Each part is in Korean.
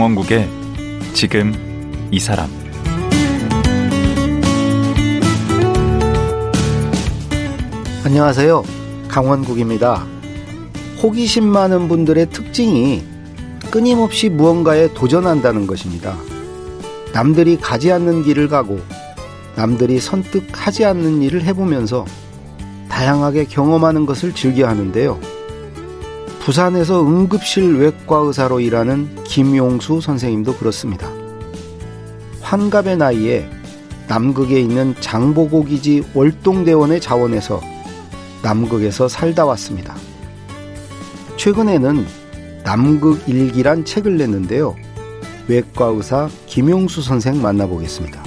강원국의 지금 이 사람 안녕하세요. 강원국입니다. 호기심 많은 분들의 특징이 끊임없이 무언가에 도전한다는 것입니다. 남들이 가지 않는 길을 가고 남들이 선뜻 하지 않는 일을 해보면서 다양하게 경험하는 것을 즐겨 하는데요. 부산에서 응급실 외과 의사로 일하는 김용수 선생님도 그렇습니다. 환갑의 나이에 남극에 있는 장보고 기지 월동대원의 자원에서 남극에서 살다 왔습니다. 최근에는 남극 일기란 책을 냈는데요. 외과 의사 김용수 선생 만나보겠습니다.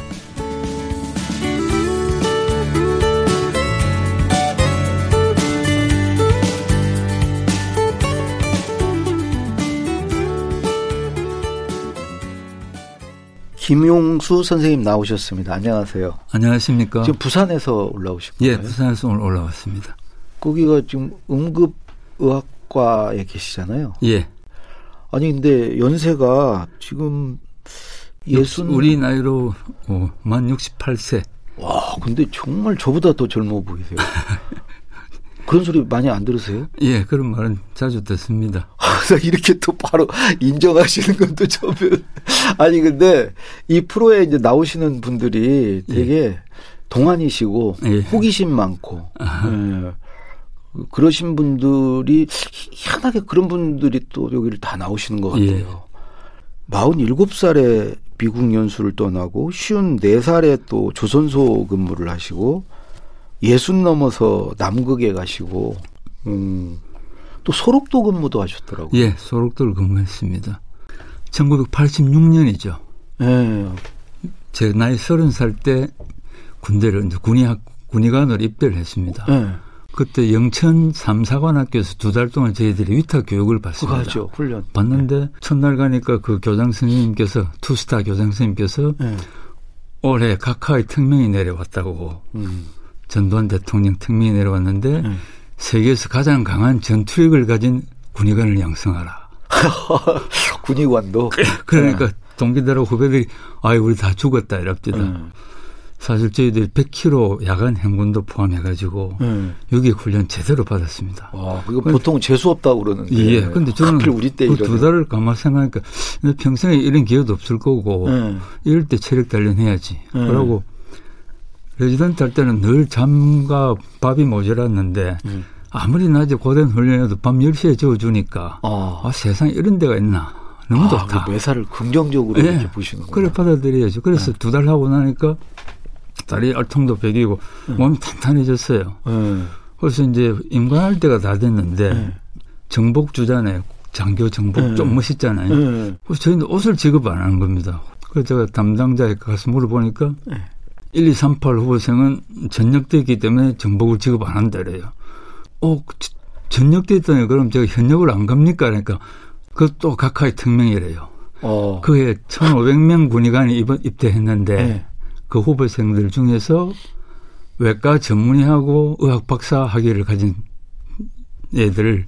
김용수 선생님 나오셨습니다. 안녕하세요. 안녕하십니까. 지금 부산에서 올라오신 예, 거예요? 예, 부산에서 오늘 올라왔습니다. 거기가 지금 응급의학과에 계시잖아요. 예. 아니 근데 연세가 지금 예순 우리 나이로 어, 만 68세. 와, 근데 정말 저보다 더 젊어 보이세요. 그런 소리 많이 안 들으세요? 예, 그런 말은 자주 듣습니다. 그래서 이렇게 또 바로 인정하시는 건또 처음에. 아니, 근데 이 프로에 이제 나오시는 분들이 되게 예. 동안이시고 예. 호기심 많고. 예. 그러신 분들이 희한하게 그런 분들이 또 여기를 다 나오시는 것 같아요. 예. 47살에 미국 연수를 떠나고 쉬운 4살에 또 조선소 근무를 하시고 예순 넘어서 남극에 가시고 음, 또 소록도 근무도 하셨더라고요. 예, 소록도를 근무했습니다. 1986년이죠. 예. 제 나이 30살 때 군대를 이제 군의학 군의관으로 입대를 했습니다. 예. 그때 영천 삼사관학교에서 두 달 동안 저희들이 위탁 교육을 받습니다. 그죠 훈련. 받는데 네. 첫날 가니까 그 교장 선생님께서 투스타 교장 선생님께서 네. 올해 각하의 특명이 내려왔다고 음. 전두환 대통령 특명이 내려왔는데 네. 세계에서 가장 강한 전투력을 가진 군의관을 양성하라. 군의관도. 그러니까 동기들하고 후배들이 아이 우리 다 죽었다 이럽니다. 음. 사실 저희들이 100km 야간 행군도 포함해가지고 음. 여기 훈련 제대로 받았습니다. 와, 이거 보통 재수 없다고 그러는데. 예, 근데 저는 우리 때두 달을 가만 생각하니까 평생에 이런 기회도 없을 거고 음. 이럴 때 체력 단련해야지. 음. 그러고 레지던트 할 때는 늘 잠과 밥이 모자랐는데 음. 아무리 낮에 고된 훈련해도 밤 10시에 재워주니까 아. 아, 세상에 이런 데가 있나. 너무 아, 좋다. 그 매사를 긍정적으로 예. 이렇게 보시는 거예요. 그래 받아들여야죠. 그래서 네. 두달 하고 나니까 다리 알통도 배기고 네. 몸이 탄탄해졌어요. 네. 그래서 이제 임관할 때가 다 됐는데 네. 정복 주잖아요. 장교 정복 네. 좀 멋있잖아요. 네. 그래서 저희는 옷을 지급 안 하는 겁니다. 그래서 제가 담당자에 가서 물어보니까 1, 2, 3, 8 후보생은 전역되기 때문에 정복을 지급 안 한다래요. 어, 전역됐더니 그럼 제가 현역을 안 갑니까? 그러니까 그것도 각하의 특명이래요. 어. 그해 1,500명 군의관이 입대했는데 그 후보생들 중에서 외과 전문의하고 의학 박사 학위를 가진 애들을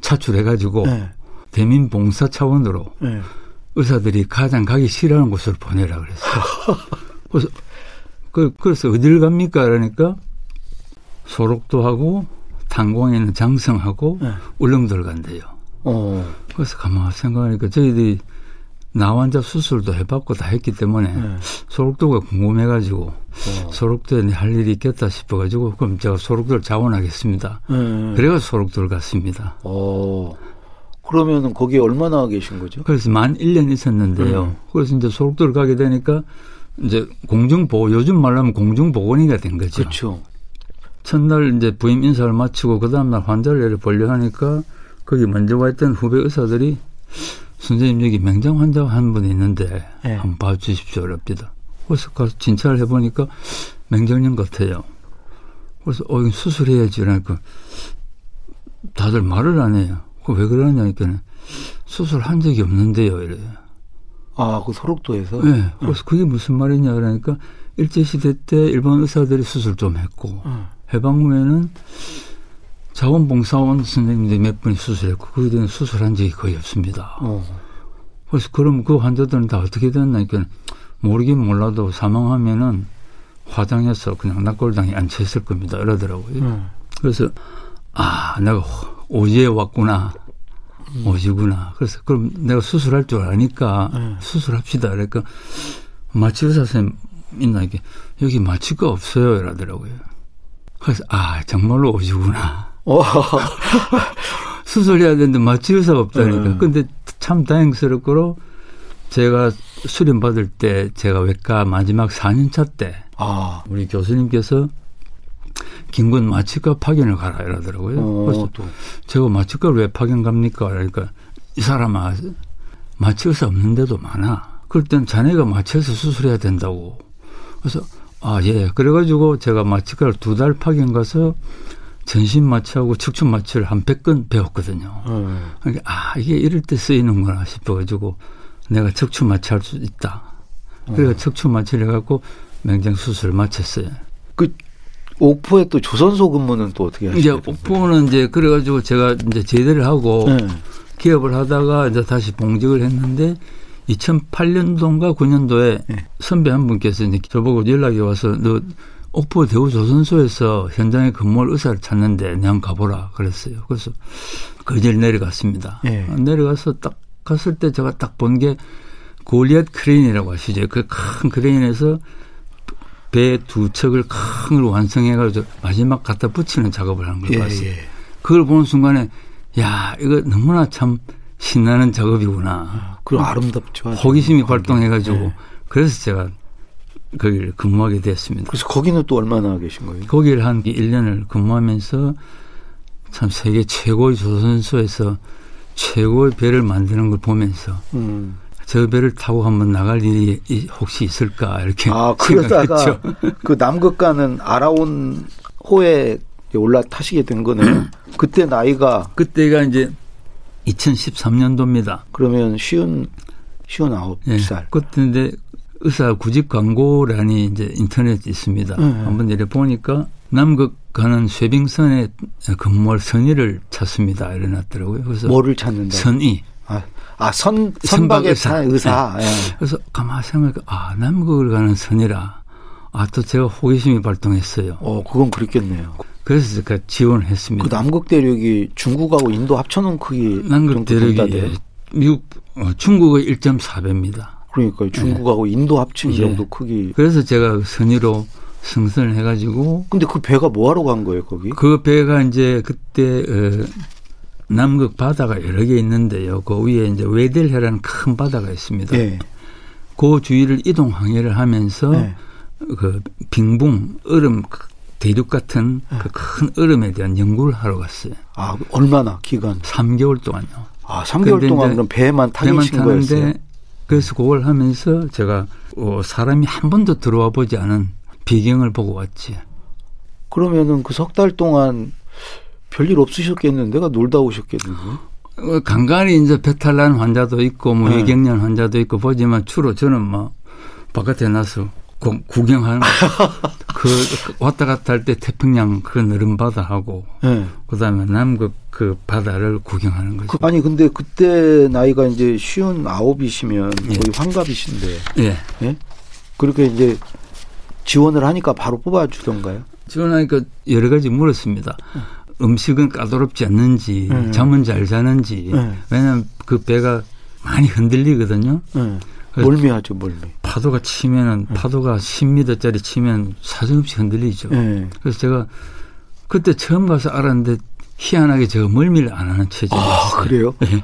차출해가지고 네. 대민 봉사 차원으로 네. 의사들이 가장 가기 싫어하는 곳으로 보내라 그랬어요. 그래서 그, 그래서 어딜 갑니까? 그러니까 소록도 하고 탄광에 있는 장성하고 네. 울릉도를 간대요. 어. 그래서 가만 생각하니까 저희들이 나환자 수술도 해봤고 다 했기 때문에 네. 소록도가 궁금해가지고 어. 소록도에 할 일이 있겠다 싶어가지고 그럼 제가 소록도를 자원하겠습니다. 네. 그래가 소록도를 갔습니다. 어. 그러면 거기 얼마나 계신 거죠? 그래서 만 1년 있었는데요. 네. 그래서 이제 소록도를 가게 되니까 이제 공중보호, 요즘 말하면 공중보건이가 된 거죠. 그렇죠. 첫날 이제 부임 인사를 마치고 그 다음날 환자를 보려 하니까 거기 먼저 와 있던 후배 의사들이 선생님 여기 맹장 환자 한 분 있는데 네. 한번 봐주십시오 어렵니다. 그래서 가서 진찰을 해보니까 맹장염 같아요. 그래서 어 이거 수술해야지 그러니까 다들 말을 안 해요. 그 왜 그러냐니까 수술한 적이 없는데요 이래요. 아, 그 소록도에서? 네. 그래서 그게 무슨 말이냐 그러니까 일제시대 때 일본 의사들이 수술 좀 했고 음. 해방 후에는 자원봉사원 선생님들이 몇 분이 수술했고 거기에 대한 수술한 적이 거의 없습니다. 어. 그래서 그럼 그 환자들은 다 어떻게 됐나? 그러니까 모르긴 몰라도 사망하면은 화장해서 그냥 낙골당에 앉혀있을 겁니다. 이러더라고요. 음. 그래서 아 내가 오지에 왔구나. 음. 오지구나. 그래서 그럼 내가 수술할 줄 아니까 음. 수술합시다. 그러니까 마취 의사 선생님 있나 이게 여기 마취가 없어요. 이러더라고요. 그래서 아 정말로 오지구나. 어. 수술해야 되는데 마취 의사가 없다니까. 음. 근데 참 다행스럽고로 제가 수련 받을 때 제가 외과 마지막 4년차 때 아. 우리 교수님께서 김군 마취과 파견을 가라 이러더라고요. 어, 그래서 또. 제가 마취과를 왜 파견 갑니까? 그러니까 이 사람아 마취 의사 없는데도 많아. 그럴 땐 자네가 마취해서 수술해야 된다고. 그래서 아 예. 그래가지고 제가 마취과를 두 달 파견 가서 전신 마취하고 척추 마취를 한 100건 배웠거든요. 음. 그러니까 아 이게 이럴 때 쓰이는구나 싶어가지고 내가 척추 마취할 수 있다. 그래서 음. 척추 마취를 해갖고 맹장 수술을 마쳤어요. 그 옥포에 또 조선소 근무는 또 어떻게 하시죠? 이제 옥포는 이제 그래가지고 제가 이제 제대를 하고 네. 기업을 하다가 이제 다시 봉직을 했는데 2008년도인가 9년도에 네. 선배 한 분께서 이제 저보고 연락이 와서 너 옥포 대우조선소에서 현장에 근무할 의사를 찾는데 그냥 가보라 그랬어요. 그래서 그제를 내려갔습니다. 네. 내려가서 딱 갔을 때 제가 딱 본 게 골리앗 크레인이라고 하시죠. 그 큰 크레인에서 배 두 척을 큰 걸 완성해가지고 마지막 갖다 붙이는 작업을 하는 걸 예, 봤어요. 예. 그걸 보는 순간에 야 이거 너무나 참 신나는 작업이구나. 아, 그럼 아름답죠. 호기심이 발동해가지고 예. 그래서 제가 거기를 근무하게 됐습니다. 그래서 거기는 또 얼마나 계신 거예요? 거기를 한 1년을 근무하면서 참 세계 최고의 조선소에서 최고의 배를 만드는 걸 보면서 음. 저 배를 타고 한번 나갈 일이 혹시 있을까 이렇게 아 그러다가 그 남극 가는 아라온 호에 올라타시게 된 거네요. 그때 나이가 그때가 이제 2013년도입니다. 그러면 쉬운 쉬운 아홉 네. 살. 그때 의사 구직 광고란이 이제 인터넷에 있습니다. 네. 한번 내려 보니까 남극 가는 쇠빙선에 근무할 선의를 찾습니다. 이래놨더라고요. 그래서 뭐를 찾는다? 선의. 아, 아 선, 선박의 의사. 의사. 네. 네. 그래서 가만히 생각해 아, 남극을 가는 선의라. 아, 또 제가 호기심이 발동했어요. 어, 그건 그렇겠네요. 그래서 제가 지원을 했습니다. 그 남극 대륙이 중국하고 인도 합쳐놓은 크기. 남극 대륙이 예, 미국, 어, 중국의 1.4배입니다. 그러니까 중국하고 네. 인도 합친 예. 정도 크기. 그래서 제가 선의로 승선을 해가지고. 근데 그 배가 뭐하러 간 거예요, 거기? 그 배가 이제 그때, 어, 남극 바다가 여러 개 있는데요. 그 위에 이제 웨델해라는 큰 바다가 있습니다. 네. 그 주위를 이동 항해를 하면서 네. 그 빙붕, 얼음, 대륙 같은 네. 그큰 얼음에 대한 연구를 하러 갔어요. 아, 얼마나 기간? 3개월 동안요. 아, 3개월 동안 그럼 배만 타계신 거였어요? 그래서 그걸 하면서 제가 어, 사람이 한 번도 들어와 보지 않은 배경을 보고 왔지. 그러면은 그 석 달 동안 별일 없으셨겠는데, 내가 놀다 오셨겠는데? 어, 간간히 이제 배탈 난 환자도 있고, 뭐, 네. 외경련 환자도 있고, 보지만 주로 저는 뭐, 바깥에 나서 구, 구경하는 거. 그, 왔다 갔다 할 때 태평양 그 느른 바다 하고, 네. 그 다음에 남극 그 바다를 구경하는 거죠. 그, 아니, 근데 그때 나이가 이제 쉬운 아홉이시면 예. 거의 환갑이신데. 예. 예? 그렇게 이제 지원을 하니까 바로 뽑아주던가요? 지원하니까 여러 가지 물었습니다. 음식은 까다롭지 않는지, 음. 잠은 잘 자는지. 음. 왜냐하면 그 배가 많이 흔들리거든요. 음. 멀미하죠, 멀미. 파도가 치면은 파도가 10m짜리 치면 사정없이 흔들리죠. 그래서 제가 그때 처음 가서 알았는데 희한하게 제가 멀미를 안 하는 체질이었어요. 아, 그래요? 네.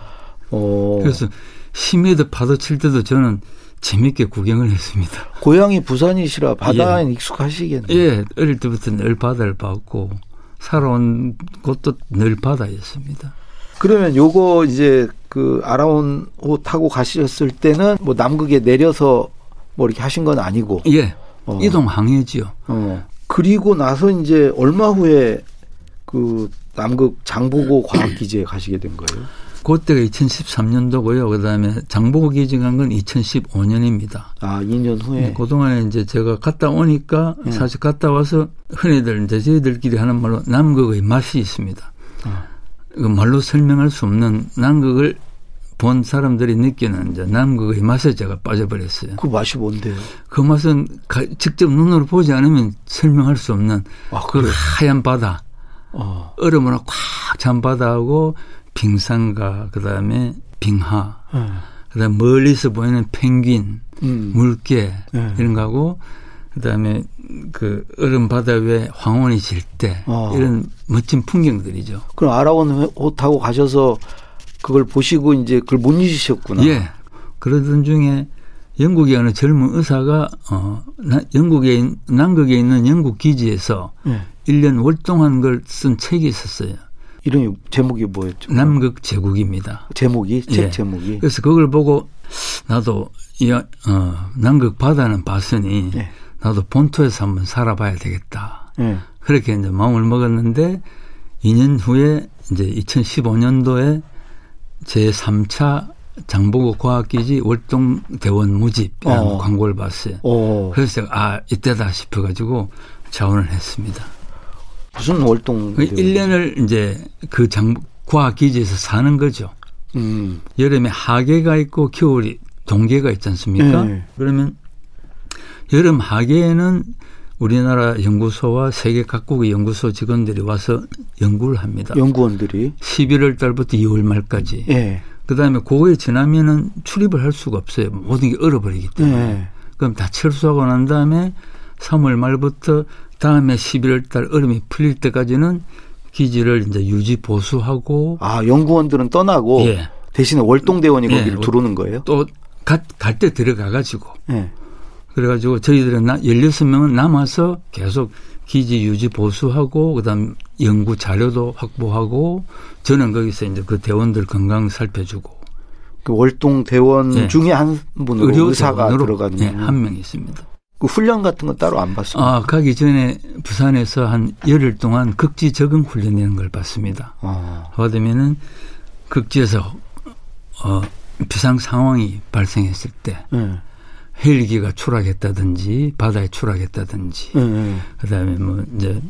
어. 그래서 10m 파도 칠 때도 저는 재밌게 구경을 했습니다. 고향이 부산이시라 바다에 예. 익숙하시겠네요. 예, 어릴 때부터 늘 바다를 봤고 살아온 곳도 늘 바다였습니다. 그러면 요거 이제 그 아라온 호 타고 가셨을 때는 뭐 남극에 내려서 뭐 이렇게 하신 건 아니고 예 어. 이동 항해지요. 어. 그리고 나서 이제 얼마 후에 그 남극 장보고 과학기지에 가시게 된 거예요. 그때가 2013년도고요. 그다음에 장보고 기 증한 건 2015년입니다. 아, 2년 후에. 네, 그동안에 이제 제가 갔다 오니까 네. 사실 갔다 와서 흔히들 이제 저희들끼리 하는 말로 남극의 맛이 있습니다. 아. 그 말로 설명할 수 없는 남극을 본 사람들이 느끼는 이제 남극의 맛에 제가 빠져버렸어요. 그 맛이 뭔데요? 그 맛은 가, 직접 눈으로 보지 않으면 설명할 수 없는 아, 그 하얀 바다, 어. 얼음으로 꽉 찬 바다하고 빙산과 그다음에 빙하, 네. 그 다음 멀리서 보이는 펭귄, 음. 물개 네. 이런 거하고 그 다음에 그 얼음 바다 위에 황혼이 질 때 어. 이런 멋진 풍경들이죠. 그럼 아라원 호타고 가셔서 그걸 보시고 이제 그걸 못 잊으셨구나. 예. 그러던 중에 영국의 어느 젊은 의사가 어 영국에 남극에 있는 영국 기지에서 예. 1년 월동한 걸 쓴 책이 있었어요. 이름이 제목이 뭐였죠? 남극 제국입니다. 제목이 책 예. 제목이. 그래서 그걸 보고 나도 이 어, 남극 바다는 봤으니 예. 나도 본토에서 한번 살아봐야 되겠다. 예. 그렇게 이제 마음을 먹었는데 2년 후에 이제 2015년도에 제 3차 장보고 과학기지 월동 대원 모집이라는 어. 광고를 봤어요. 어. 그래서 아 이때다 싶어가지고 자원을 했습니다. 무슨 월동? 1년을 그 이제 그 장, 과학기지에서 사는 거죠. 음. 여름에 하계가 있고 겨울이 동계가 있지 않습니까? 네. 그러면 여름 하계에는 우리나라 연구소와 세계 각국의 연구소 직원들이 와서 연구를 합니다. 연구원들이 11월 달부터 2월 말까지. 예. 그다음에 그거에 지나면은 출입을 할 수가 없어요. 모든 게 얼어버리기 때문에. 예. 그럼 다 철수하고 난 다음에 3월 말부터 다음에 11월 달 얼음이 풀릴 때까지는 기지를 이제 유지 보수하고 아 연구원들은 떠나고 예. 대신에 월동대원이 예. 거기를 들어오는 거예요? 또갈 때 들어가 가지고 예. 그래가지고 저희들은 16명은 남아서 계속 기지 유지 보수하고 그다음 연구 자료도 확보하고 저는 거기서 이제 그 대원들 건강 살펴주고 그 월동 대원 네. 중에 한 분으로 의사가 들어가는 네, 한명 있습니다. 그 훈련 같은 건 따로 안 봤습니다. 아, 가기 전에 부산에서 한 열흘 동안 극지 적응 훈련이라는 걸 봤습니다. 아. 하되면은 극지에서 어 비상 상황이 발생했을 때 네. 헬기가 추락했다든지 바다에 추락했다든지 네. 그다음에 뭐 이제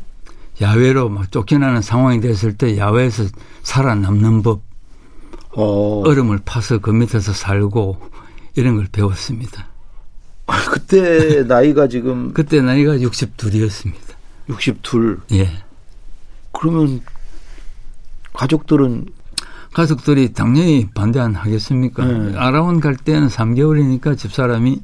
야외로 막 쫓겨나는 상황이 됐을 때 야외에서 살아남는 법 어. 얼음을 파서 그 밑에서 살고 이런 걸 배웠습니다. 아, 그때 나이가 지금 그때 나이가 62이었습니다. 62. 예. 그러면 가족들은 가족들이 당연히 반대 안 하겠습니까? 네. 아라원 갈 때는 3개월이니까 집사람이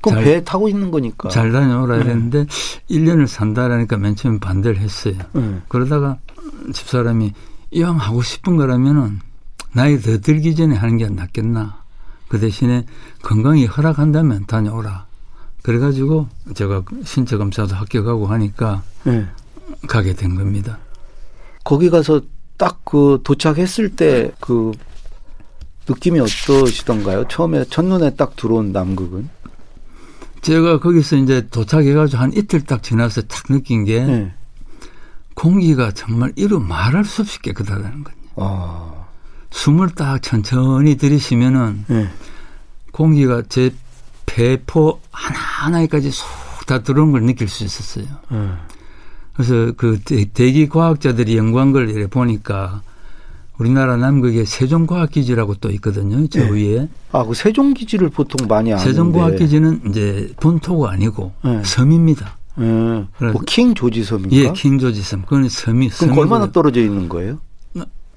그럼 배 타고 있는 거니까. 잘 다녀오라 네. 했는데 1년을 산다라니까 맨 처음에 반대를 했어요. 네. 그러다가 집사람이 이왕 하고 싶은 거라면은 나이 더 들기 전에 하는 게 낫겠나. 그 대신에 건강이 허락한다면 다녀오라. 그래가지고 제가 신체 검사도 합격하고 하니까 네. 가게 된 겁니다. 거기 가서 딱 그 도착했을 때 그 느낌이 어떠시던가요? 처음에 첫눈에 딱 들어온 남극은? 제가 거기서 이제 도착해가지고 한 이틀 딱 지나서 딱 느낀 게 네. 공기가 정말 이루 말할 수 없이 깨끗하다는 거예요. 아. 숨을 딱 천천히 들이쉬면은 네. 공기가 제 배포 하나하나에까지 쏙 다 들어온 걸 느낄 수 있었어요. 네. 그래서 그 대기 과학자들이 연구한 걸 이래 보니까 우리나라 남극에 세종과학기지라고 또 있거든요. 저 네. 위에. 아, 그 세종기지를 보통 많이 아는데. 세종과학기지는 이제 본토가 아니고 네. 섬입니다. 네. 뭐킹 조지 섬인가? 예, 킹 조지 섬. 그건 섬이. 그럼 얼마나 떨어져 있는 거예요?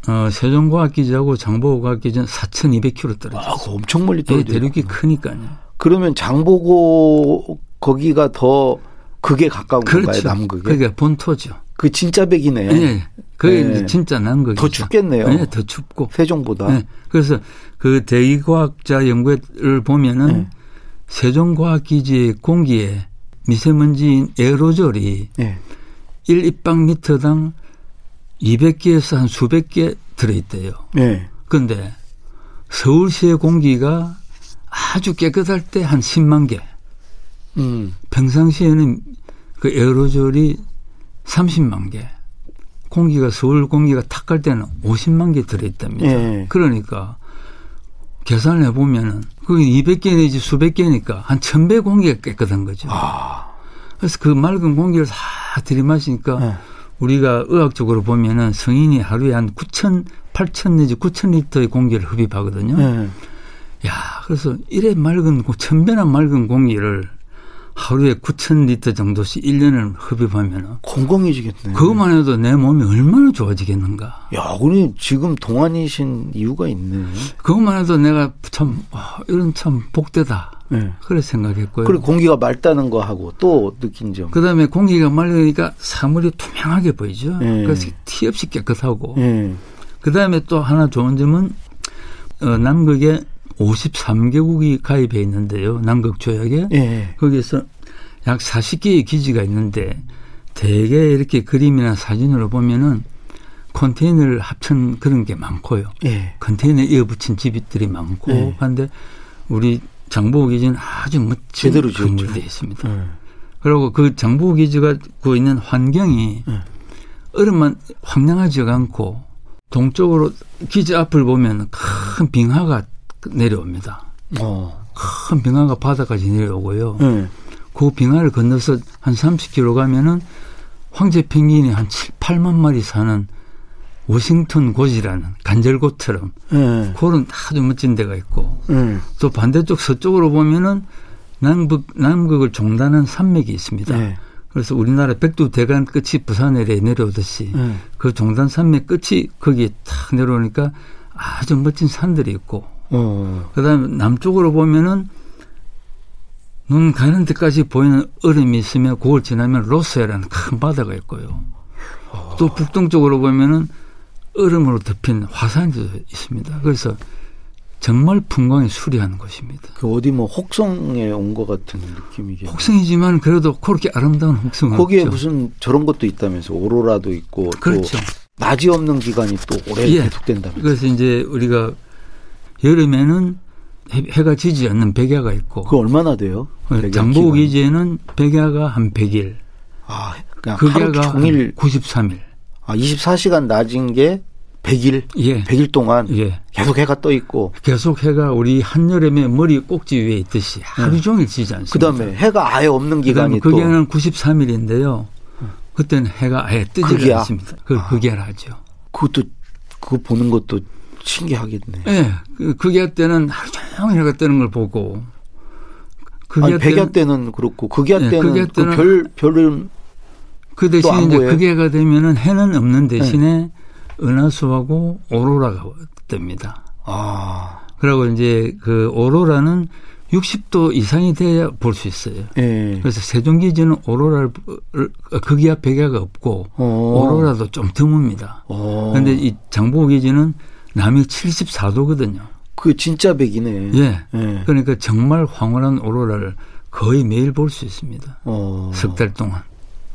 어, 세종과학기지하고 장보고과학기지는 4,200km 떨어져. 아, 엄청 멀리 떨어져. 예, 대륙이 크니까요. 그러면 장보고 거기가 더 극에 가까운 그렇죠. 건가요, 남극에? 그게 본토죠. 그 진짜 백이네요. 네. 그게 네. 진짜 남극이죠. 더 춥겠네요. 네, 더 춥고. 세종보다. 네. 그래서 그 대기과학자 연구를 보면은 네. 세종과학기지의 공기에 미세먼지인 에어로졸이 네. 1 입방미터당 200개에서 한 수백 개 들어있대요. 네. 그런데 서울시의 공기가 아주 깨끗할 때 한 10만 개. 음. 평상시에는 그 에어로졸이 30만 개. 공기가 서울 공기가 탁갈 때는 50만 개 들어있답니다. 예. 그러니까 계산을 해보면은 그게 200개 내지 수백 개니까 한 1000배 공기가 깨끗한 거죠. 아. 그래서 그 맑은 공기를 다 들이마시니까 예. 우리가 의학적으로 보면은 성인이 하루에 한 9천 8천 내지 9천 리터의 공기를 흡입하거든요. 네. 야, 그래서 이래 맑은 천변한 맑은 공기를 하루에 9천 리터 정도씩 1년을 흡입하면 건강해지겠네. 그것만 해도 내 몸이 얼마나 좋아지겠는가. 야, 우리 지금 동안이신 이유가 있네. 그것만 해도 내가 참 와, 이런 참 복되다. 네. 그래 생각했고요. 그리고 공기가 맑다는 거 하고 또 느낀 점. 그다음에 공기가 맑으니까 사물이 투명하게 보이죠. 네. 그래서 티 없이 깨끗하고. 네. 그다음에 또 하나 좋은 점은 어, 남극에 53개국이 가입해 있는데요. 남극 조약에. 예. 거기에서 약 40개의 기지가 있는데 대개 이렇게 그림이나 사진으로 보면은 컨테이너를 합친 그런 게 많고요. 예. 컨테이너 이어붙인 집들이 많고 예. 한데 우리 장보고 기지는 아주 멋진 건물되어 있습니다. 예. 그리고 그 장보고 기지가 그 있는 환경이 예. 얼음만 황량하지 않고 동쪽으로 기지 앞을 보면 큰 빙하가 내려옵니다. 어. 큰 빙하가 바다까지 내려오고요. 네. 그 빙하를 건너서 한 30km 가면은 황제 펭귄이 한 7, 8만 마리 사는 워싱턴 고지라는 간절곶처럼 네. 그런 아주 멋진 데가 있고 네. 또 반대쪽 서쪽으로 보면은 남북 남극을 종단한 산맥이 있습니다. 네. 그래서 우리나라 백두 대간 끝이 부산에 내려오듯이 네. 그 종단 산맥 끝이 거기에 탁 내려오니까 아주 멋진 산들이 있고 어. 그다음에 남쪽으로 보면은 눈 가는 데까지 보이는 얼음이 있으면 그걸 지나면 로스라는 큰 바다가 있고요. 어. 또 북동쪽으로 보면은 얼음으로 덮인 화산도 있습니다. 그래서 정말 풍광이 수려한 곳입니다. 그 어디 뭐 혹성에 온 것 같은 느낌이겠 혹성이지만 그래도 그렇게 아름다운 혹성은 거기에 없죠. 무슨 저런 것도 있다면서 오로라도 있고 그렇죠. 낮이 없는 기간이 또 오래 예. 계속된다면서. 그래서 이제 우리가 여름에는 해, 가 지지 않는 백야가 있고. 그 얼마나 돼요? 장보고 기지에는 백야가 한 100일. 아, 그냥 극야가 종일 93일. 아, 24시간 낮은 게 100일? 예. 100일 동안 예. 계속 해가 떠 있고. 계속 해가 우리 한여름에 머리 꼭지 위에 있듯이 하루 네. 종일 지지 않습니다. 그다음에 해가 아예 없는 기간이 또. 그게는 93일인데요. 그때는 해가 아예 뜨지 않습니다. 그걸 아. 극야라 하죠. 그것도 그거 보는 것도 신기하겠네. 예. 네, 그 극야 때는 하루 종일 해가 뜨는 걸 보고. 극야 백야 때는 그렇고 극야 네, 때는, 극야 때는 그 별, 별은 그 대신에 이제 극야가 되면은 해는 없는 대신에 네. 은하수하고 오로라가 뜹니다. 아. 그리고 이제 그 오로라는 60도 이상이 돼야 볼 수 있어요. 예. 그래서 세종기지는 오로라를 극야 백야가 없고 오. 오로라도 좀 드뭅니다. 그런데 이 장보기지는 남이 74도거든요. 그 진짜 백이네. 예. 예. 그러니까 정말 황홀한 오로라를 거의 매일 볼 수 있습니다. 어. 석달 동안.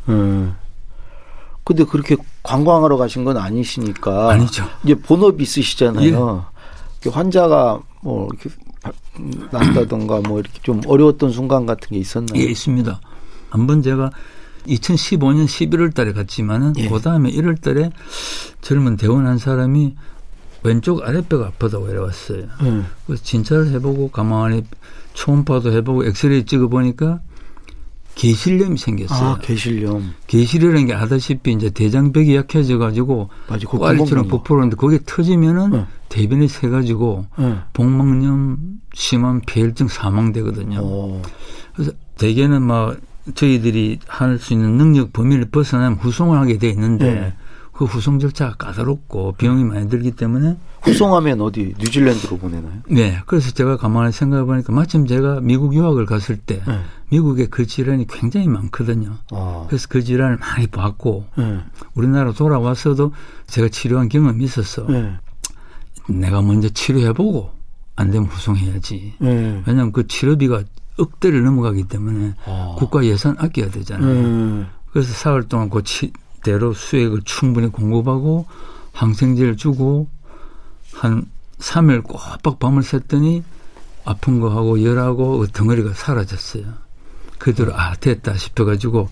음. 근데 그렇게 관광하러 가신 건 아니시니까. 아니죠. 이제 본업이 있으시잖아요. 예. 환자가 뭐 이렇게 난다던가 뭐 이렇게 좀 어려웠던 순간 같은 게 있었나요? 예, 있습니다. 한 번 제가 2015년 11월 달에 갔지만은 예. 그 다음에 1월 달에 젊은 대원 한 사람이 왼쪽 아랫배가 아프다고 이래왔어요. 음. 그래서 진찰을 해보고 가만히 초음파도 해보고 엑스레이 찍어보니까 계실염이 생겼어요. 아, 계실염. 계실이라는 게 아다시피 이제 대장벽이 약해져 가지고 꽈리처럼 부풀었는데 그게 터지면은 네. 대변이 새 가지고 네. 복막염 심한 폐혈증 사망되거든요. 오. 그래서 대개는 막 저희들이 할 수 있는 능력 범위를 벗어나면 후송을 하게 돼 있는데 네. 그 후송 절차가 까다롭고 비용이 많이 들기 때문에 후송하면 어디 뉴질랜드로 보내나요? 네. 그래서 제가 가만히 생각해 보니까 마침 제가 미국 유학을 갔을 때 네. 미국에 그 질환이 굉장히 많거든요. 아. 그래서 그 질환을 많이 봤고 네. 우리나라 돌아와서도 제가 치료한 경험이 있어서 네. 내가 먼저 치료해 보고 안 되면 후송해야지. 네. 왜냐하면 그 치료비가 억대를 넘어가기 때문에 아. 국가 예산 아껴야 되잖아요. 네. 그래서 사흘 동안 그 치, 대로 수액을 충분히 공급하고 항생제를 주고 한 3일 꼬박 밤을 샜더니 아픈 거하고 열하고 그 덩어리가 사라졌어요. 그대로 아 됐다 싶어가지고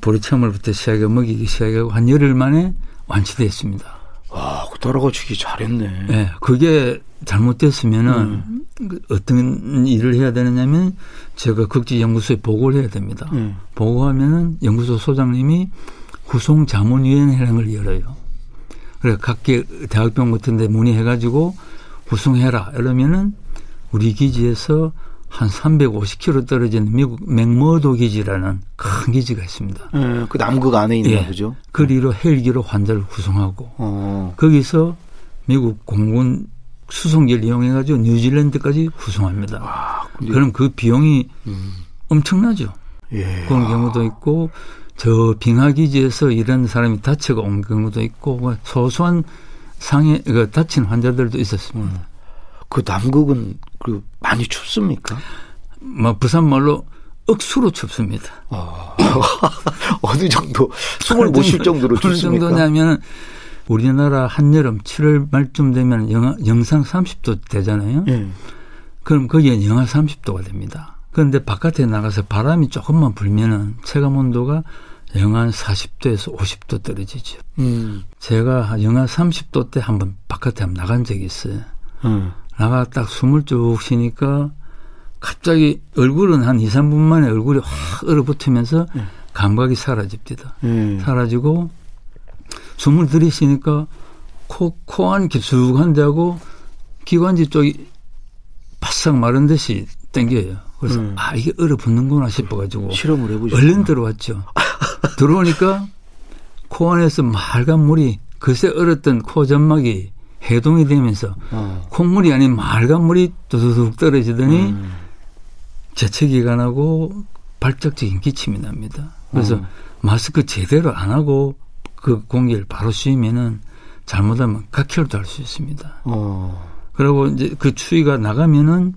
보리참을부터 시작해 먹이기 시작하고 한 열흘 만에 완치됐습니다. 와, 돌아가시기 잘했네. 네, 그게 잘못됐으면은 음. 어떤 일을 해야 되느냐면 제가 극지 연구소에 보고를 해야 됩니다. 음. 보고하면은 연구소 소장님이 후송 자문위원회라는 걸 열어요. 그래 각계 대학병 같은 데 문의해가지고 구성해라. 이러면은 우리 기지에서 한 350km 떨어진 미국 맥머도 기지라는 큰 기지가 있습니다. 네, 그 남극 안에 있는 예, 거죠. 그리로 헬기로 환자를 구송하고 어. 거기서 미국 공군 수송기를 이용해가지고 뉴질랜드까지 구송합니다. 와, 그럼 그 비용이 음. 엄청나죠. 예. 그런 경우도 있고 저 빙하기지에서 일하는 사람이 다쳐가 온 경우도 있고 뭐 소소한 상해 그 다친 환자들도 있었습니다. 음. 그 남극은 그 많이 춥습니까? 뭐 부산 말로 억수로 춥습니다. 어. 어느 정도 숨을 못 쉴 정도로 춥습니까? 어느 정도냐면 우리나라 한여름 7월 말쯤 되면 영하, 영상 30도 되잖아요. 네. 그럼 거기에 영하 30도가 됩니다. 그런데 바깥에 나가서 바람이 조금만 불면은 체감 온도가 영하 40도에서 50도 떨어지죠. 음. 제가 영하 30도 때 한번 바깥에 한번 나간 적이 있어요. 음. 나가 딱 숨을 쭉 쉬니까 갑자기 얼굴은 한 2, 3분 만에 얼굴이 확 얼어붙으면서 음. 감각이 사라집니다. 음. 사라지고 숨을 들이쉬니까 코, 코안 깊숙한 데하고 기관지 쪽이 바싹 마른 듯이 땡겨요. 그래서 음. 아 이게 얼어붙는구나 싶어가지고 실험을 해보죠. 얼른 들어왔죠. 들어오니까 코 안에서 맑은 물이 그새 얼었던 코 점막이 해동이 되면서 어. 콧물이 아닌 맑은 물이 두두둑 떨어지더니 음. 재채기가 나고 발작적인 기침이 납니다. 그래서 어. 마스크 제대로 안 하고 그 공기를 바로 쉬면은 잘못하면 각혈도 할 수 있습니다. 어. 그리고 이제 그 추위가 나가면은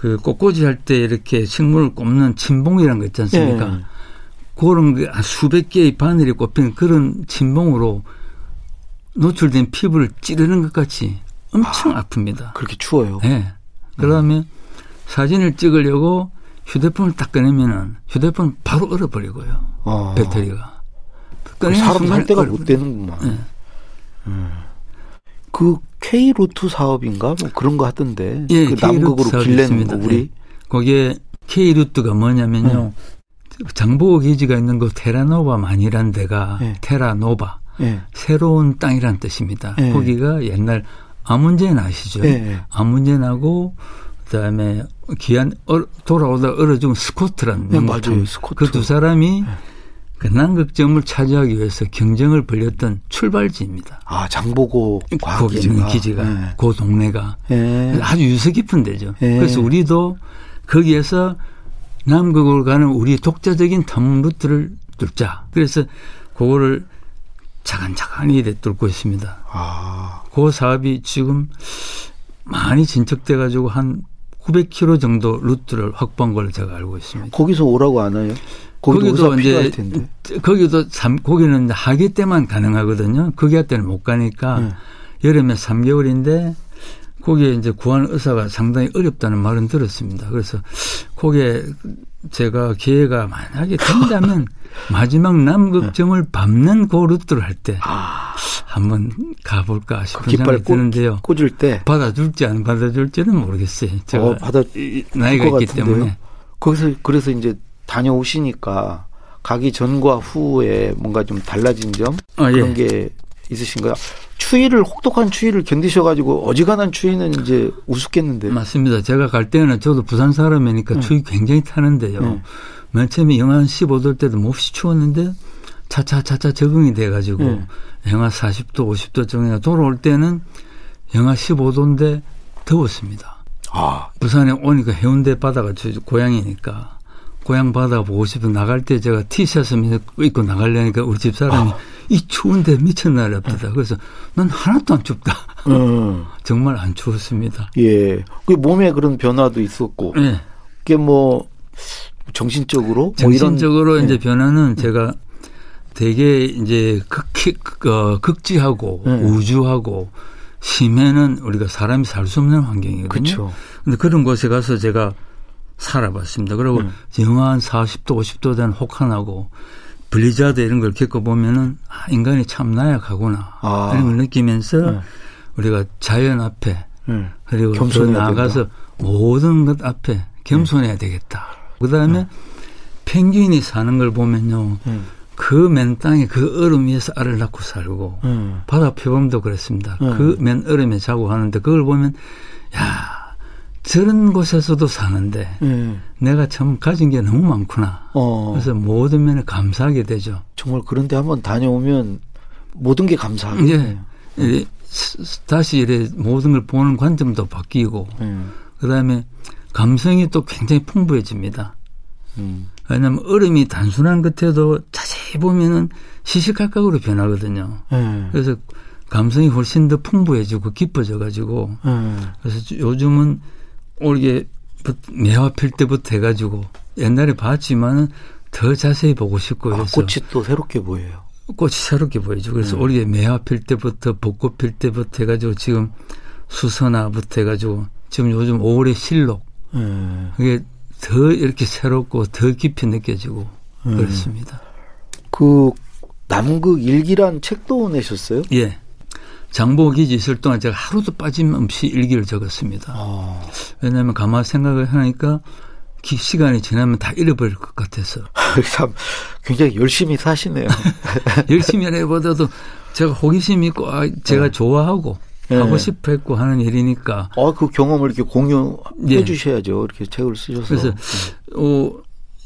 그 꽃꽂이 할 때 이렇게 식물을 꼽는 침봉이라는 거 있지 않습니까? 네. 그런 게 수백 개의 바늘이 꼽힌 그런 침봉으로 노출된 피부를 찌르는 것 같이 엄청 아, 픕니다 그렇게 추워요. 네. 그다음에 음. 사진을 찍으려고 휴대폰을 딱 꺼내면은 휴대폰 바로 얼어버리고요. 어. 배터리가. 그 사람 살 때가 못 되는구만. 네. 음. 그 K 루트 사업인가 뭐 그런 거 하던데. 예, 그 남극으로 길래는 우리. 네. 거기에 K 루트가 뭐냐면요. 네. 장보고 기지가 있는 그 테라노바만이란 데가 네. 테라노바. 네. 새로운 땅이란 뜻입니다. 네. 거기가 옛날 아문센은 아시죠? 네. 아문센하고 그다음에 귀환 돌아오다 얼어 죽은 스코트라는 네, 맞아요. 스코트. 그 두 사람이 남극점을 차지하기 위해서 경쟁을 벌였던 출발지입니다. 아 장보고 거기가 기지가 네. 그 동네가 네. 아주 유서 깊은 데죠. 네. 그래서 우리도 거기에서 남극으로 가는 우리 독자적인 탐험 루트를 뚫자. 그래서 그거를 차근차근히 뚫고 있습니다. 아. 그 사업이 지금 많이 진척돼 가지고 한 900km 정도 루트를 확보한 걸로 제가 알고 있습니다. 거기서 오라고 안 와요? 거기도 이제 거기도 삼 거기는 하계 때만 가능하거든요. 거기 때는 못 가니까 네. 여름에 3개월인데 거기에 이제 구하는 의사가 상당히 어렵다는 말은 들었습니다. 그래서 거기에 제가 기회가 만약에 된다면 마지막 남극점을 네. 밟는 그 루트를 할때 아. 한번 가볼까 싶은 그 생각이 드는데요. 꽂을 때 받아줄지 안 받아줄지는 모르겠어요. 제가 어, 받아 나이가 있기 같은데요. 때문에 거기서 그래서 이제 다녀오시니까 가기 전과 후에 뭔가 좀 달라진 점 아, 그런 예. 게 있으신가요? 추위를 혹독한 추위를 견디셔가지고 어지간한 추위는 이제 우습겠는데. 맞습니다. 제가 갈 때는 저도 부산 사람이니까 네. 추위 굉장히 타는데요. 네. 맨 처음에 영하 15도 때도 몹시 추웠는데 차차차차 적응이 돼가지고 네. 영하 40도, 50도 정도 돌아올 때는 영하 15도인데 더웠습니다. 아. 부산에 오니까 해운대 바다가 고향이니까 고향 바다 보고 싶어 나갈 때 제가 티셔츠 입고 나가려니까 우리 집 사람이 아. 이 추운데 미쳤나랍니다. 그래서 난 하나도 안 춥다. 음. 정말 안 추웠습니다. 예. 그 몸에 그런 변화도 있었고. 네. 그게 뭐 정신적으로 정신적으로 뭐 이런, 이제 네. 변화는 제가 되게 이제 극히 어, 극지하고 네. 우주하고 심해는 우리가 사람이 살 수 없는 환경이거든요. 그렇죠. 근데 그런 곳에 가서 제가 살아봤습니다. 그리고 음. 영하 한 40도, 50도 된 혹한하고 블리자드 이런 걸 겪어보면은 아, 인간이 참 나약하구나. 아. 이런 걸 느끼면서 네. 우리가 자연 앞에 네. 그리고 더 나아가서 된다. 모든 것 앞에 겸손해야 네. 되겠다. 그 다음에 네. 펭귄이 사는 걸 보면요. 네. 그맨 땅에 그 얼음 위에서 알을 낳고 살고 음. 바다 표범도 그랬습니다. 음. 그맨 얼음에 자고 하는데 그걸 보면 야 저런 곳에서도 사는데 음. 내가 참 가진 게 너무 많구나. 어. 그래서 모든 면에 감사하게 되죠. 정말 그런데 한번 다녀오면 모든 게 감사하게. 예. 다시 이래 모든 걸 보는 관점도 바뀌고 음. 그다음에 감성이 또 굉장히 풍부해집니다. 음. 왜냐하면 얼음이 단순한 것에도 자세히 보면은 시시각각으로 변하거든요. 음. 그래서 감성이 훨씬 더 풍부해지고 깊어져 가지고 음. 그래서 요즘은 올게 매화 필 때부터 해가지고 옛날에 봤지만은 더 자세히 보고 싶고 아, 꽃이 또 새롭게 보여요. 꽃이 새롭게 보이죠. 그래서 음. 올해 매화 필 때부터 벚꽃 필 때부터 해가지고 지금 수선화부터 해가지고 지금 요즘 5월의 실록 음. 그게 더 이렇게 새롭고 더 깊이 느껴지고 음. 그렇습니다. 그 남극 일기란 책도 내셨어요? 예. 장보 기지 있을 동안 제가 하루도 빠짐없이 일기를 적었습니다. 아. 왜냐하면 가만 생각을 하니까 시간이 지나면 다 잃어버릴 것 같아서. 참 굉장히 열심히 사시네요. 열심히 해보다도 제가 호기심 있고 아, 제가 네. 좋아하고 네. 하고 싶어 했고 하는 일이니까. 아, 그 경험을 이렇게 공유해 네. 주셔야죠. 이렇게 책을 쓰셔서. 그래서 어,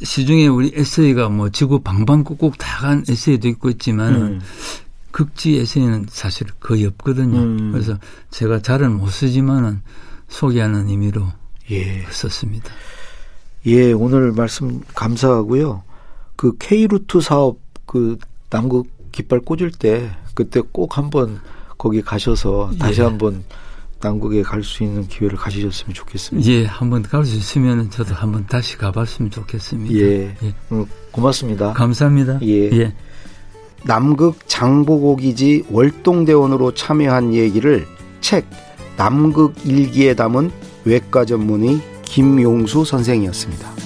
시중에 우리 에세이가 뭐 지구 방방곡곡 다간 에세이도 있고 있지만 음. 극지 에세이는 사실 거의 없거든요. 음. 그래서 제가 잘은 못 쓰지만은 소개하는 의미로 예. 썼습니다. 예, 오늘 말씀 감사하고요. 그 K루트 사업 그 남극 깃발 꽂을 때 그때 꼭 한번 거기 가셔서 다시 예. 한번 남극에 갈 수 있는 기회를 가지셨으면 좋겠습니다. 예, 한번 갈 수 있으면 저도 한번 다시 가봤으면 좋겠습니다. 예, 예. 음, 고맙습니다. 감사합니다. 예. 예. 남극 장보고기지 월동대원으로 참여한 얘기를 책 남극 일기에 담은 외과 전문의 김용수 선생이었습니다.